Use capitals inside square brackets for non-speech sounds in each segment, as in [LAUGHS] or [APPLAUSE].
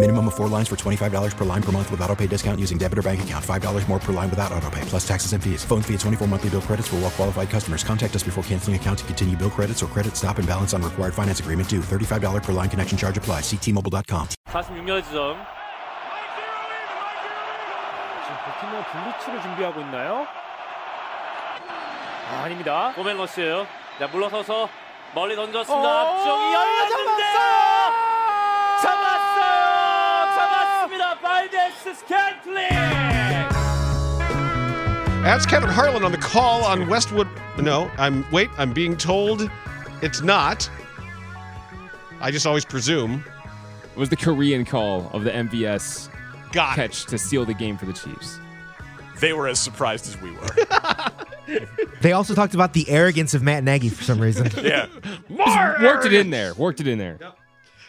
Minimum of four lines for $25 per line per month with auto pay discount using debit or bank account. $5 more per line without auto pay, plus taxes and fees. Phone fee at 24 monthly bill credits for well qualified customers. Contact us before canceling account to continue bill credits or credit stop and balance on required finance agreement due. $35 per line connection charge applies. Ctmobile.com. 46년 지점. 지금 볼티모어 블리츠를 준비하고 있나요? 아, 아닙니다. 고멜러스예요. 자, 물러서서 멀리 던졌습니다. 앞쪽이 열렸는데요. 잡았어요. 잡았습니다. Texas Catholic. That's Kevin Harlan on the call on Westwood. No, I'm wait. I'm being told it's not. I just always presume. It was the Korean call of the MVS Got catch it. to seal the game for the Chiefs. They were as surprised as we were. [LAUGHS] they also talked about the arrogance of Matt Nagy for some reason. [LAUGHS] yeah, more worked arrogance. it in there. Worked it in there. Yep.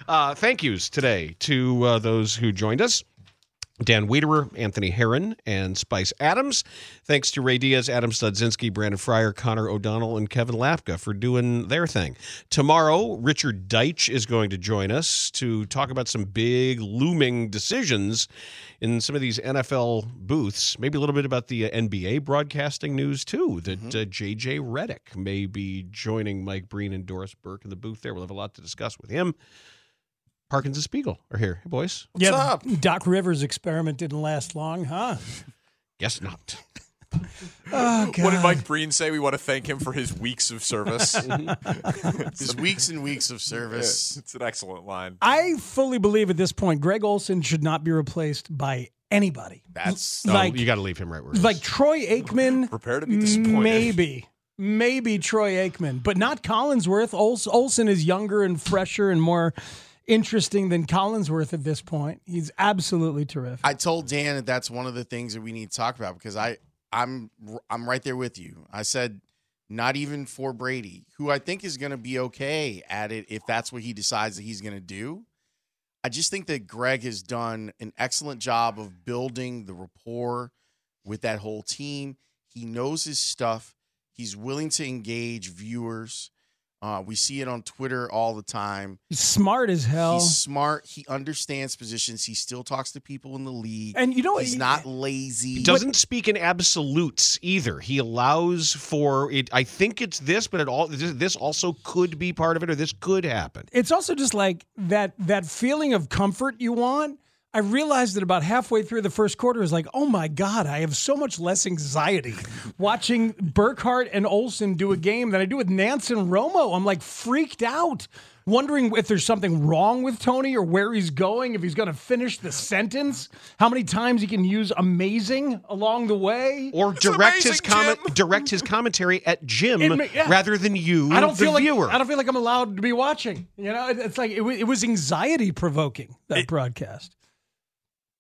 Uh, thank yous today to uh, those who joined us. Dan Wiederer, Anthony Herron, and Spice Adams. Thanks to Ray Diaz, Adam Studzinski, Brandon Fryer, Connor O'Donnell, and Kevin Lapka for doing their thing. Tomorrow, Richard Deitsch is going to join us to talk about some big looming decisions in some of these NFL booths. Maybe a little bit about the uh, NBA broadcasting news, too, that uh, JJ Redick may be joining Mike Breen and Doris Burke in the booth there. We'll have a lot to discuss with him. Parkins and Spiegel are here. Hey, boys. What's up? Doc Rivers' experiment didn't last long, huh? Guess not. [LAUGHS] Oh, What did Mike Breen say? We want to thank him for his weeks of service. [LAUGHS] Mm-hmm. His weeks and weeks of service. It's an excellent line. I fully believe at this point, Greg Olsen should not be replaced by anybody. That's No, like you got to leave him right where he is. like Troy Aikman. [LAUGHS] Prepare to be disappointed. Maybe. Maybe Troy Aikman, but not Collinsworth. Ols- Olsen is younger and fresher and more interesting than Collinsworth at this point. He's absolutely terrific. I told Dan that that's one of the things that we need to talk about because I I'm I'm right there with you. I said not even for Brady, who I think is going to be okay at it if that's what he decides that he's going to do. I just think that Greg has done an excellent job of building the rapport with that whole team. He knows his stuff. He's willing to engage viewers. Uh, we see it on Twitter all the time. He's smart as hell. He's smart. He understands positions. He still talks to people in the league. And you know what? he's not lazy. He doesn't speak in absolutes either. He allows for it. I think it's this, but it all this this also could be part of it, or this could happen. it's also just like that that feeling of comfort you want. I realized that about halfway through the first quarter is like, oh my God, I have so much less anxiety watching Burkhardt and Olsen do a game than I do with Nantz and Romo. I'm like freaked out, wondering if there's something wrong with Tony or where he's going, if he's going to finish the sentence, how many times he can use amazing along the way. Or direct his comment, direct his commentary at Jim It ma- yeah. rather than you, I don't the feel like viewer. I don't feel like I'm allowed to be watching. You know, it- it's like it, wa- it was anxiety provoking that broadcast.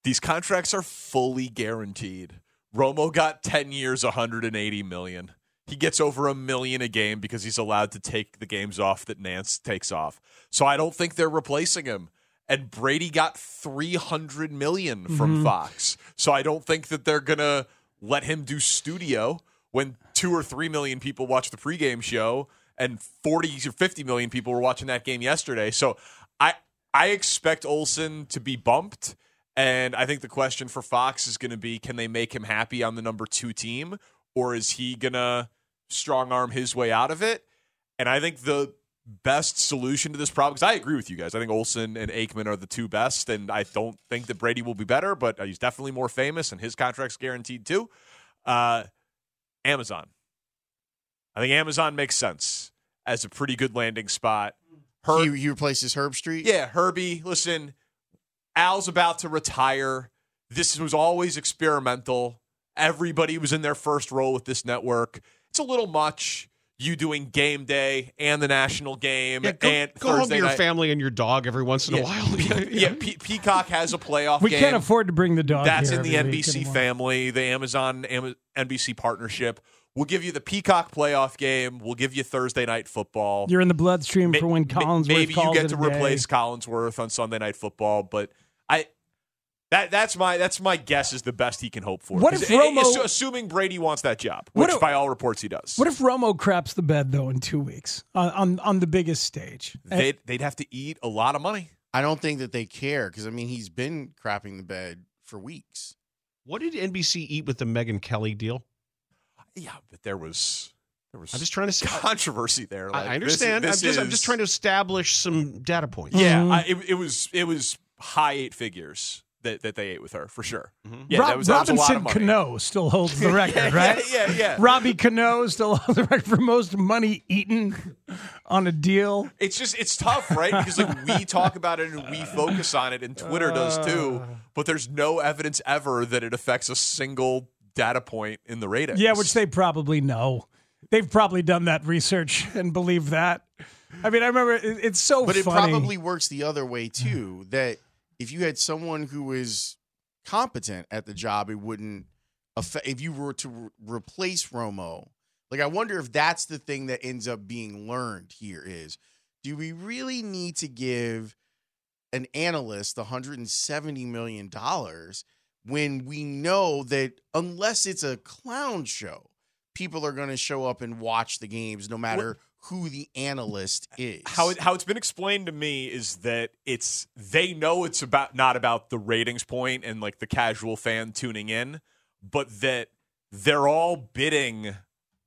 These contracts are fully guaranteed. Romo got 10 years, 180 million. He gets over a million a game because he's allowed to take the games off that Nantz takes off. So I don't think they're replacing him. And Brady got 300 million from Mhm. Fox. So I don't think that they're going to let him do studio when 2 or 3 million people watch the pregame show and 40 or 50 million people were watching that game yesterday. So I I expect Olsen to be bumped and I think the question for Fox is going to be can they make him happy on the number 2 team or is he going to strong arm his way out of it? And I think the best solution to this problem because I agree with you guys. I think Olsen and Aikman are the two best, and I don't think that Brady will be better, but he's definitely more famous, and his contract's guaranteed too. Uh, Amazon. I think Amazon makes sense as a pretty good landing spot. Herb, he, he replaces Herbstreit. Yeah, Herbie. Listen, Al's about to retire. This was always experimental. Everybody was in their first role with this network. It's a little much. You doing game day and the national game Yeah, go, and go home Thursday to your night. family and your dog every once in a while. yeah, Pe- Peacock has a playoff We game. can't afford to bring the dog. That's here in the NBC family, the Amazon Am- NBC partnership. We'll give you the Peacock playoff game. We'll give you Thursday night football. You're in the bloodstream for when Ma- Collinsworth Maybe you get it to a day. replace Collinsworth on Sunday night football, but I that that's my that's my guess is the best he can hope for. What if a- Romo- assu- assuming Brady wants that job, What which if- by all reports he does. What if Romo craps the bed though in two weeks on on, on the biggest stage? they'd, they'd have to eat a lot of money. I don't think that they care because I mean he's been crapping the bed for weeks. What did NBC eat with the Megyn Kelly deal? Yeah, but there was there was I'm just trying to say. controversy there. Like, I understand. this I'm just I'm just trying to establish some data points. Yeah, Mm-hmm. I, it, it was it was high eight figures that, that they ate with her for sure. Mm-hmm. Yeah, Rob- that was, that was a lot Robinson of money. Cano still holds the [LAUGHS] record, Yeah, right? yeah, yeah. Robbie Cano still holds the record for most money eaten on a deal. It's just it's tough, right? Because like we [LAUGHS] talk about it and we focus on it, and Twitter does too. But there's no evidence ever that it affects a single data point in the ratings. Yeah, which they probably know. They've probably done that research and believe that. I mean, I remember it, it's so But it probably works the other way too. That if you had someone who was competent at the job, it wouldn't affect. If you were to re- replace Romo, like I wonder if that's the thing that ends up being learned here is, do we really need to give an analyst 170 million dollars when we know that unless it's a clown show, people are going to show up and watch the games no matter who the analyst is. how it, how it's been explained to me is that it's they know it's about not about the ratings point and like the casual fan tuning in, but that they're all bidding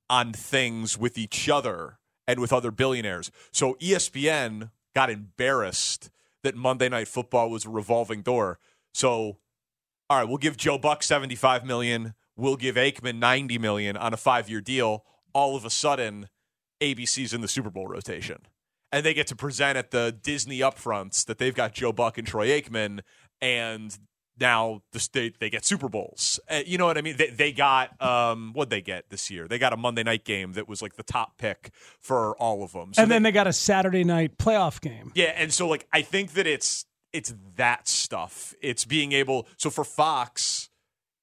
on things with each other and with other billionaires. So ESPN got embarrassed that Monday Night Football was a revolving door. So all right, we'll give Joe Buck 75 million, we'll give Aikman 90 million on a 5-year deal. All of a sudden, ABC's in the Super Bowl rotation. And they get to present at the Disney upfronts that they've got Joe Buck and Troy Aikman, and now the state they get Super Bowls. Uh, you know what I mean? They, they got um, what they get this year. They got a Monday night game that was like the top pick for all of them. So and they- then they got a Saturday night playoff game. yeah, and so like I think that it's it's that stuff. It's being able so for Fox,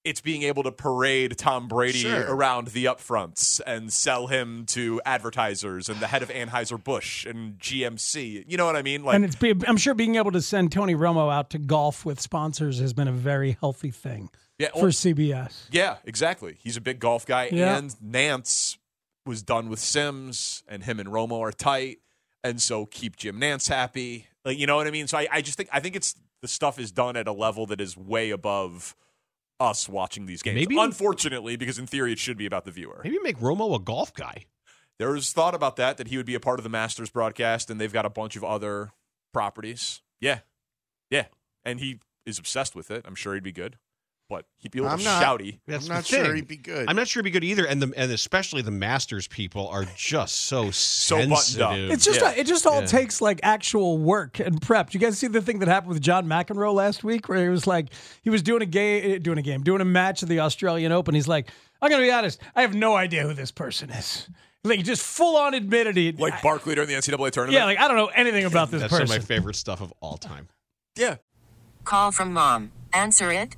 it's being able to parade Tom Brady Sure. around the upfronts and sell him to advertisers and the head of Anheuser Busch and GMC. You know what I mean? Like and it's be, I'm sure being able to send Tony Romo out to golf with sponsors has been a very healthy thing Yeah, for CBS. Yeah, exactly. He's a big golf guy, Yeah. and Nantz was done with Simms, and him and Romo are tight, and so keep Jim Nantz happy. Like you know what I mean? So I, I just think I think it's the stuff is done at a level that is way above us watching these games. Maybe- unfortunately, because in theory it should be about the viewer. Maybe make Romo a golf guy. There's thought about that that he would be a part of the Masters broadcast, and they've got a bunch of other properties. Yeah, yeah, and he is obsessed with it. I'm sure he'd be good, but he'd be a little I'm not- shouty. That's I'm the not sure thing. he'd be good. I'm not sure he'd be good either, and the and especially the Masters people are just so [LAUGHS] So buttoned up. sensitive. It's just Yeah. it just all Yeah. takes like actual work and prep. Do you guys see the thing that happened with John McEnroe last week, where he was like he was doing a game, doing a game, doing a match at the Australian Open. He's like, I'm gonna be honest, I have no idea who this person is. Like just full on admitted it. Like Barkley during the NCAA tournament. yeah, like I don't know anything about this That's some of my favorite stuff of all time. yeah. Call from mom. Answer it.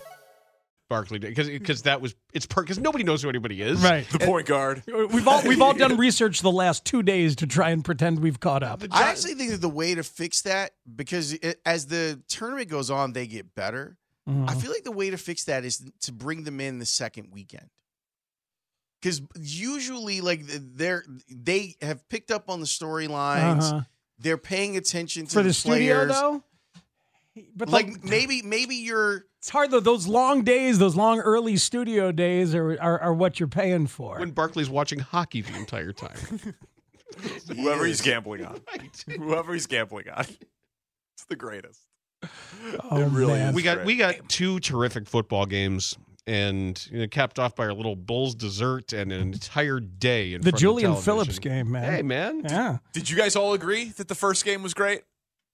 Barkley because because that was it's because nobody knows who anybody is. Right. The point guard. We've all we've all [LAUGHS] done research the last two days to try and pretend we've caught up. I actually think that the way to fix that, because it, as the tournament goes on, they get better. Mm-hmm. I feel like the way to fix that is to bring them in the second weekend. Because usually, like they're they have picked up on the storylines. Uh-huh. They're paying attention to For the studio, players. though? [LAUGHS] But like like- maybe maybe you're It's hard though. Those long days, those long early studio days, are are, are what you're paying for. When Barkley's watching hockey the entire time. [LAUGHS] Whoever he's gambling on. [LAUGHS] Whoever he's gambling on. It's the greatest. Oh, it really is. we got great. we got two terrific football games and you know, capped off by our little Bulls dessert and an entire day in the front Julian television. Phillips game, man. Hey man, Yeah. Did you guys all agree that the first game was great?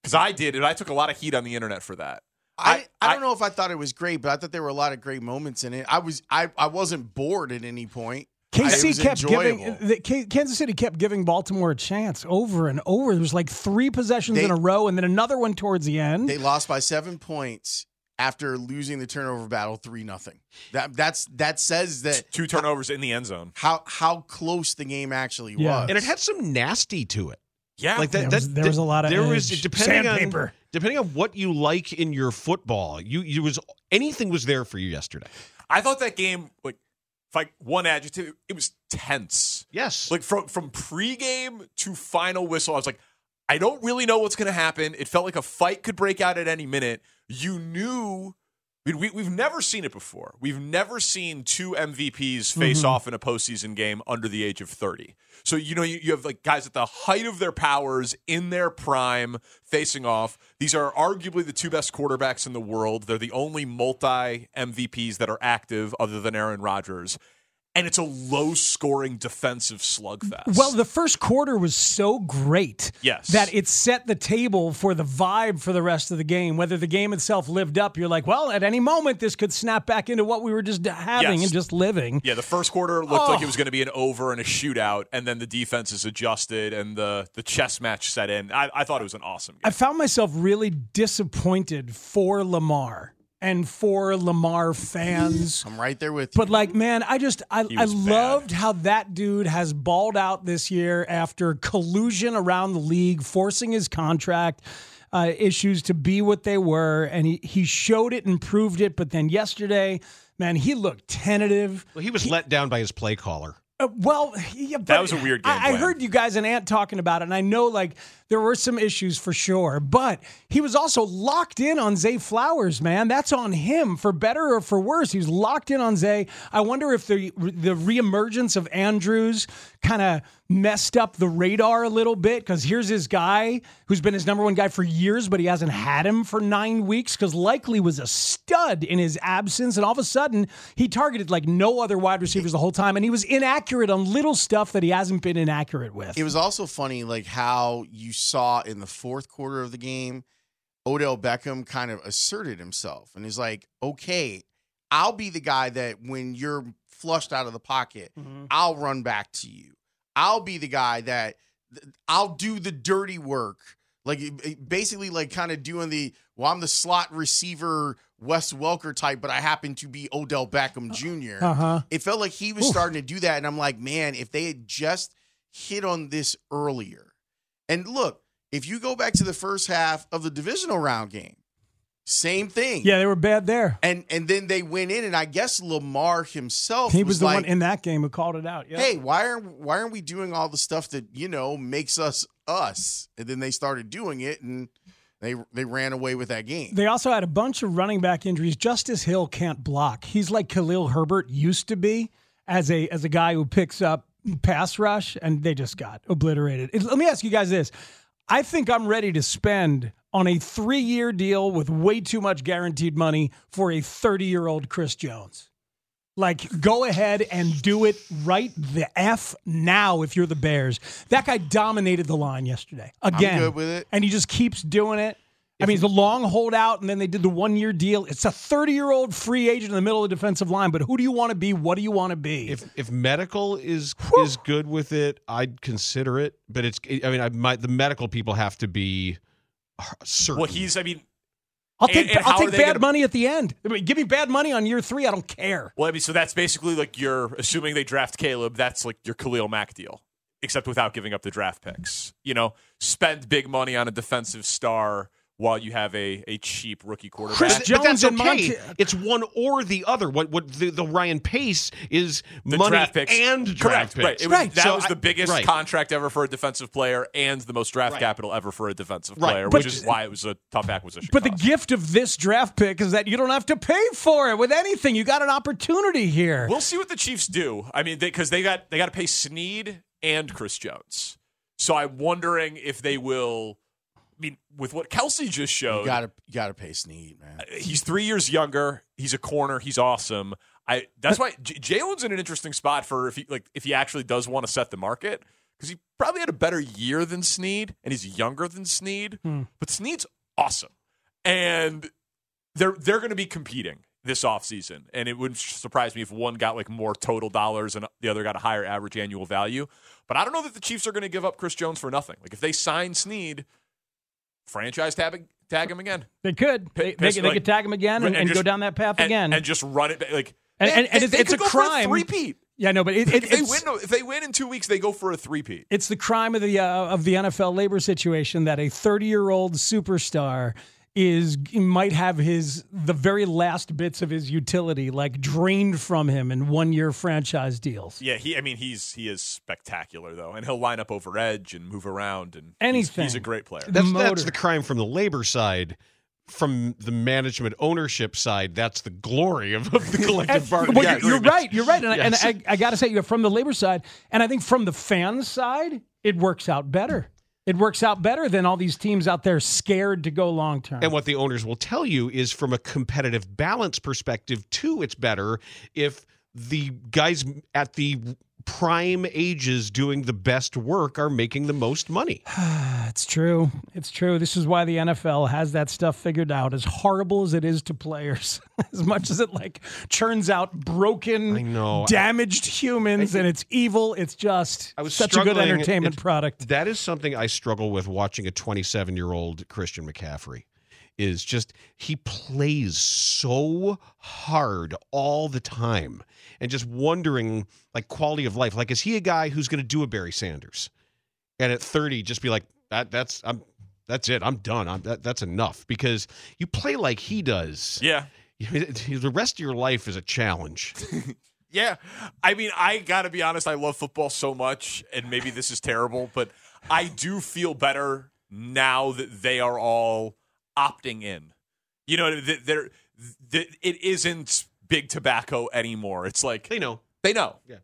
Because I did, and I took a lot of heat on the internet for that. I, I don't know if I thought it was great, but I thought there were a lot of great moments in it. I was I, I wasn't bored at any point. I- KC was kept enjoyable. giving the, K- Kansas City kept giving Baltimore a chance over and over. There was like three possessions They- in a row, and then another one towards the end. They lost by seven points after losing the turnover battle three nothing. That that's that says that Two turnovers in the end zone. how how close the game actually Yeah. was. and it had some nasty to it. Yeah. Like that, There was- that- there was a lot of there was depending Sandpaper. on depending on what you like in your football. You you was anything was there for you yesterday. I thought that game, like, if like one adjective, it was tense. Yes, Like from from pregame to final whistle, I was like, I don't really know what's going to happen. It felt like a fight could break out at any minute. You knew. I mean, we, we've never seen it before. We've never seen two MVPs face mm-hmm. off in a postseason game under the age of 30. So, you know, you, you have like guys at the height of their powers in their prime facing off. These are arguably the two best quarterbacks in the world. They're the only multi MVPs that are active other than Aaron Rodgers. And it's a low scoring defensive slugfest. Well, the first quarter was so great Yes. that it set the table for the vibe for the rest of the game. Whether the game itself lived up, you're like, well, at any moment this could snap back into what we were just having Yes. and just living. Yeah, the first quarter looked like Oh. it was going to be an over and a shootout, and then the defenses adjusted and the the chess match set in. I, I thought it was an awesome game. I found myself really disappointed for Lamar and for Lamar fans. I'm right there with you. But like, man, I just I, I was bad. loved how that dude has balled out this year after collusion around the league, forcing his contract uh, issues to be what they were, and he he showed it and proved it. But then yesterday, man, he looked tentative. well, he was let down by his play caller. Uh, well, yeah, That was a weird game I, I heard you guys and Ant talking about it, and I know like there were some issues for sure, but he was also locked in on Zay Flowers, man. That's on him for better or for worse. He was locked in on Zay. I wonder if the the reemergence of Andrews kind of messed up the radar a little bit because here's his guy who's been his number one guy for years, but he hasn't had him for nine weeks because likely was a stud in his absence, and all of a sudden he targeted like no other wide receivers the whole time, and he was inaccurate on little stuff that he hasn't been inaccurate with. It was also funny, like how you saw in the fourth quarter of the game, Odell Beckham kind of asserted himself and he's like, okay, I'll be the guy that when you're flushed out of the pocket, mm-hmm. I'll run back to you. I'll be the guy that I'll do the dirty work. Like basically, like kind of doing the well, I'm the slot receiver Wes Welker type, but I happen to be Odell Beckham Jr. Uh-huh. It felt like he was Oof. starting to do that, and I'm like, man, if they had just hit on this earlier. And look, if you go back to the first half of the divisional round game, Same thing. Yeah, they were bad there. And and then they went in, and I guess Lamar himself He was, the like, one in that game who called it out. Yeah. Hey, why aren't why aren't we doing all the stuff that you know makes us us? And then they started doing it, and they they ran away with that game. They also had a bunch of running back injuries. Justice Hill can't block. He's like Khalil Herbert used to be as a as a guy who picks up pass rush, and they just got obliterated. It- Let me ask you guys this: I think I'm ready to spend on a three year deal with way too much guaranteed money for a 30 year old Chris Jones. Like, go ahead and do it right the F now if you're the Bears. That guy dominated the line yesterday. Again. good with it. And he just keeps doing it. I mean, he's a long holdout, and then they did the one year deal. It's a 30 year old free agent in the middle of the defensive line, but who do you want to be? What do you want to be? If if medical is is good with it, I'd consider it. But it's I mean I might the medical people have to be certain. Well, he's. I mean, I'll take, and how I'll take bad gonna- money at the end. I mean, give me bad money on year three. I don't care. Well, I mean, so that's basically like you're assuming they draft Caleb. That's like your Khalil Mack deal, except without giving up the draft picks. You know, spend big money on a defensive star while you have a, a cheap rookie quarterback. But, but that's okay. it's one or the other. What what the, the Ryan Pace is The money draft picks. and Correct. draft Right. picks. It was, That So was I- the biggest right. contract ever for a defensive player and the most draft Right. capital ever for a defensive Right. player, But- which is why it was a tough acquisition. But the gift of this draft pick is that you don't have to pay for it with anything. You got an opportunity here. We'll see what the Chiefs do. I mean, because they, got they got to pay Sneed and Chris Jones. So I'm wondering if they will. I mean, with what Kelce just showed, You gotta you gotta pay Sneed, man. Uh, he's three years younger. He's a corner. He's awesome. I. That's why J- Jalen's in an interesting spot for if he like if he actually does want to set the market because he probably had a better year than Sneed and he's younger than Sneed. Hmm. But Sneed's awesome, and they're they're going to be competing this offseason. and it wouldn't surprise me if one got like more total dollars and the other got a higher average annual value. But I don't know that the Chiefs are going to give up Chris Jones for nothing. Like if they sign Sneed, franchise tag tag him again. They could. They, they, piss- they like- could tag him again and, and and just- go down that path and, again. and just run it like And- they- it's- they it's a go for crime. three-peat. yeah, no, but it, it, if they win, if they win in two weeks, they go for a three-peat. it's the crime of the uh, of the NFL labor situation that a 30 year old superstar is might have his the very last bits of his utility like drained from him in one year franchise deals. Yeah, he. I mean, he's he is spectacular though, and he'll line up over edge and move around, and he's- Anything. He's, a great player. That's that's the crime from the labor side. From the management ownership side, that's the glory of, of the collective bargaining. well, you're, you're right. You're right. And, Yes. and I, I got to say, from the labor side, and I think from the fans side, it works out better. It works out better than all these teams out there scared to go long term. And what the owners will tell you is from a competitive balance perspective, too, it's better if the guys at the prime ages doing the best work are making the most money. [SIGHS] It's true. It's true. This is why the NFL has that stuff figured out. As horrible as it is to players, [LAUGHS] as much as it like churns out broken, I know. damaged humans, and it's evil. It's just I was such a good entertainment it- product. That is something I struggle with watching a 27 year old Christian McCaffrey. Is just he plays so hard all the time, and just wondering like quality of life. Like, is he a guy who's going to do a Barry Sanders, and at 30 just be like that? That's I'm that's it. I'm done. I'm, that, that's enough because you play like he does. Yeah. [LAUGHS] The rest of your life is a challenge. [LAUGHS] Yeah. I mean, I got to be honest, I love football so much, and maybe this is terrible, but I do feel better now that they are all opting in. You know, that they're, it isn't big tobacco anymore. It's like they know. They know. Yeah.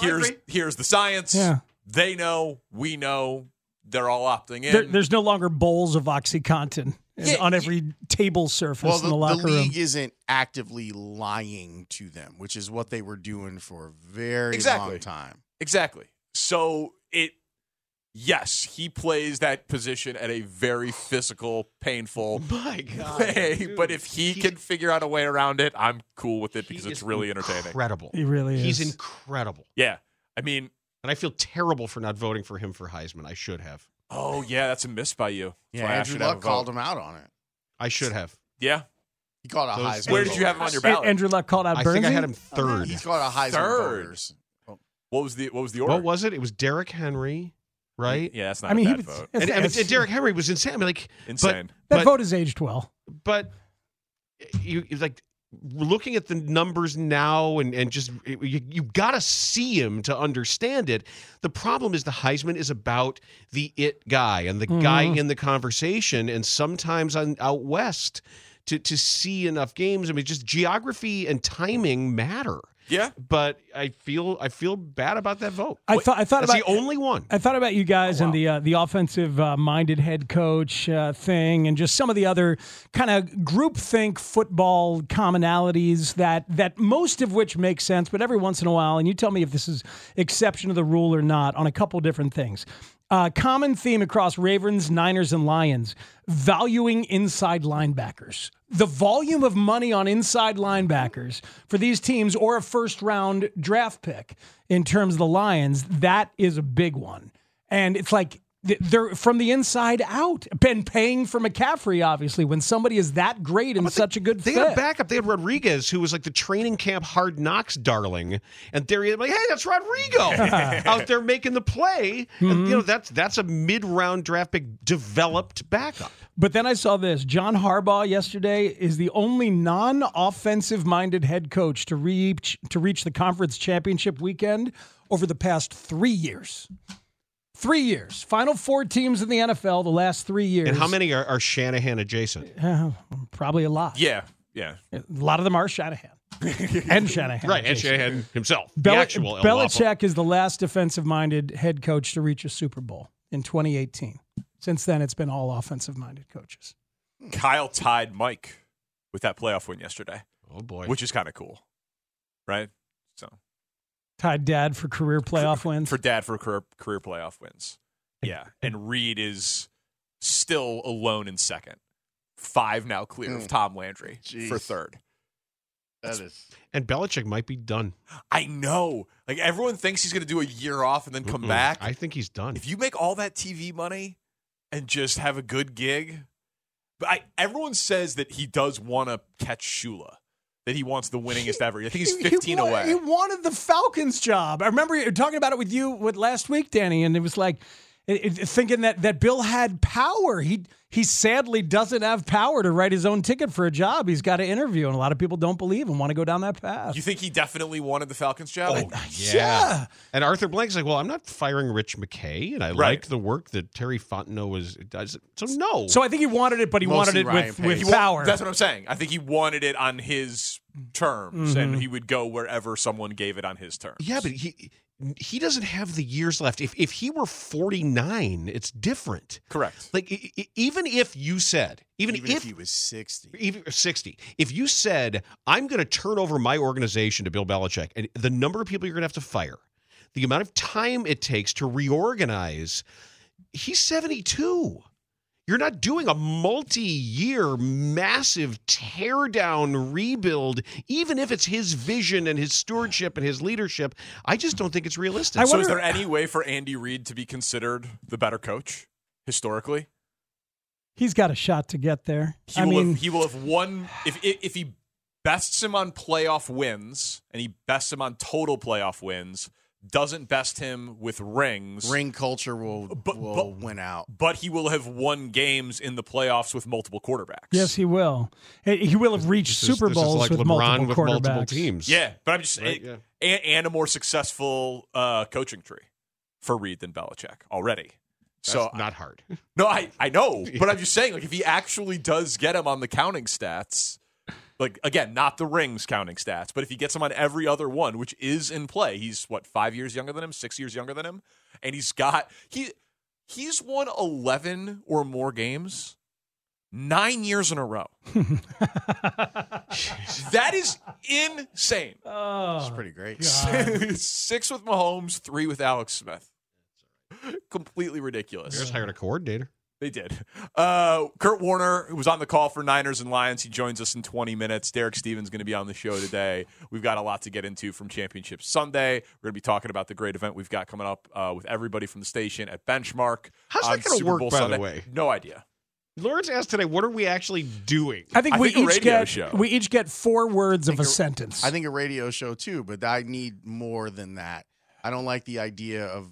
Here's here's the science. Yeah. They know, we know, they're all opting in. There, there's no longer bowls of OxyContin Yeah, on every table surface Well, in the, the the locker room. league isn't actively lying to them, which is what they were doing for a very Exactly. long time. Exactly. So it, yes, he plays that position at a very physical, painful [LAUGHS] My God, way. dude. but if he can figure out a way around it, I'm cool with it because it's is really entertaining. Incredible. He really is. He's is. incredible. Yeah. I mean, And I feel terrible for not voting for him for Heisman. I should have. oh yeah, that's a miss by you. That's Yeah, why I Andrew should have Luck a vote. called him out on it. I should have. Yeah. He called it a Those- Heisman. Where did you have him on your A- ballot? Andrew Luck called out I Bernsey. think I had him third. He's called a Heisman Third. voters. What was the what was the order? What was it? It was Derrick Henry, right? Yeah, that's not I mean, a he vote. it's- And, I mean, it's- Derrick Henry was insane. I mean, like Insane. that but- vote has aged well. but you you like looking at the numbers now and and just you, you got to see him to understand it. The problem is the Heisman is about the it guy and the guy Mhm. in the conversation, and sometimes on out west to to see enough games. I mean, just geography and timing matter. Yeah, but I feel I feel bad about that vote. I thought I thought That's about the only one. I thought about you guys and the uh, the offensive uh, minded head coach uh, thing, and just some of the other kind of groupthink football commonalities that that most of which make sense, but every once in a while, and you tell me if this is exception to the rule or not on a couple different things. Uh, common theme across Ravens, Niners, and Lions: valuing inside linebackers. The volume of money on inside linebackers for these teams, or a first round draft pick in terms of the Lions, that is a big one. And it's like they're from the inside out. Been paying for McCaffrey, obviously, when somebody is that great and such a good They fit. had a backup. They had Rodriguez, who was like the training camp hard knocks darling, and they're like, "Hey, that's Rodrigo [LAUGHS] out there making the play." Mm-hmm. you know that's that's a mid round draft pick developed backup. But then I saw this. John Harbaugh yesterday is the only non-offensive minded head coach to reach to reach the conference championship weekend over the past three years. Three years. Final four teams in the NFL the last three years. And how many are, are Shanahan adjacent? Uh, probably a lot. Yeah, yeah. A lot of them are Shanahan. [LAUGHS] and Shanahan. Right, and. Shanahan himself, the Bel- actual Belichick is the last defensive minded head coach to reach a Super Bowl in 2018. Since then, it's been all offensive minded coaches. Kyle tied Mike with that playoff win yesterday. Oh boy, which is kind of cool, right? So Tied dad for career playoff wins. for dad for career career playoff wins, yeah. And Reid is still alone in second, five now clear of Mm. Tom Landry Jeez. for third. That is. And Belichick might be done. I know. Like everyone thinks he's going to do a year off and then come Mm-mm. back. I think he's done. If you make all that TV money and just have a good gig, but I everyone says that he does want to catch Shula, that he wants the winningest ever. I think he's [LAUGHS] He- he 15 away. He wanted the Falcons job. I remember talking about it with you with last week, Danny, and it was like thinking that that Bill had power. He he sadly doesn't have power to write his own ticket for a job. He's got to interview, and a lot of people don't believe and want to go down that path. You think he definitely wanted the Falcons job? yeah. And Arthur Blank's like, well, I'm not firing Rich McKay, and I Right. like the work that Terry Fontenot was does. So no. So I think he wanted it, but he wanted it Ryan with, Pace. with He wa- power. That's what I'm saying. I think he wanted it on his terms, and Mhm. he would go wherever someone gave it on his terms. yeah, but he he doesn't have the years left. If if he were 49, it's different. Correct. Like even if you said, even, Even if, if he was 60. even 60, if you said, I'm going to turn over my organization to Bill Belichick, and the number of people you're going to have to fire, the amount of time it takes to reorganize, he's 72. You're not doing a multi year, massive tear down rebuild, even if it's his vision and his stewardship and his leadership. I just don't think it's realistic. so, is there any way for Andy Reid to be considered the better coach historically? He's got a shot to get there. He I will mean, have, he will have won if if if he bests him on playoff wins and he bests him on total playoff wins. Doesn't best him with rings. Ring culture will But- will but- win out. but he will have won games in the playoffs with multiple quarterbacks. yes, he will. He he will have reached This Super is Bowls like with LeBron multiple with quarterbacks. multiple teams. Yeah, but I'm just Right, and, yeah. and, and a more successful uh, coaching tree for Reid than Belichick already. so That's not hard. no, I I know, [LAUGHS] but I'm just saying, like if he actually does get him on the counting stats, like again, not the rings counting stats, but if he gets him on every other one, which is in play, he's what five years younger than him, six years younger than him, and he's got he he's won eleven or more games. Nine years in a row. [LAUGHS] that is insane. Oh, It's pretty great. [LAUGHS] Six with Mahomes, three with Alex Smith. Completely ridiculous. Bears hired a coordinator. They did. Uh, Kurt Warner, who was on the call for Niners and Lions, he joins us in 20 minutes. Derek Stevens going to be on the show today. We've got a lot to get into from Championship Sunday. We're going to be talking about the great event we've got coming up uh, with everybody from the station at Benchmark. How's that gonna work, Bowl by the way? No idea. Laurence asked today, what are we actually doing? I think I we think a each radio get show. we each get four words of a a- sentence. I think a radio show too, but I need more than that. I don't like the idea of.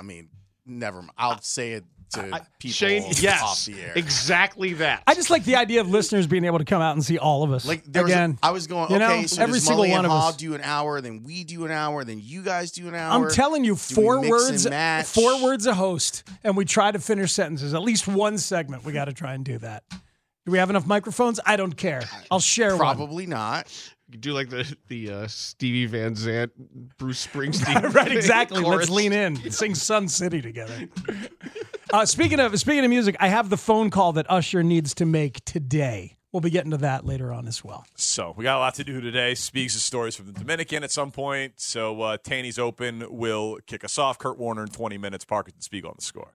I mean, never. mind. I'll say it to people Shane, off yes, the air. exactly that. I just like the idea of listeners being able to come out and see all of us. Like there was a- again. I was going, you okay, know, so every does single Mully one and of Haw us. do an hour, then we do an hour, then you guys do an hour. I'm telling you, Do four words, four words a host, and we try to finish sentences. At least one segment. We got to try and do that. Do we have enough microphones? I don't care. I'll share one. Probably not. You do like the the uh, Stevie Van Zandt, Bruce Springsteen. [LAUGHS] right, exactly. Let's lean in, sing Sun City together. [LAUGHS] Uh, speaking of speaking of music, I have the phone call that Usher needs to make today. We'll be getting to that later on as well. So we got a lot to do today. Speaks of stories from the Dominican at some point. So uh, Tanny's Open will kick us off. Kurt Warner in 20 minutes. And Speak on the score.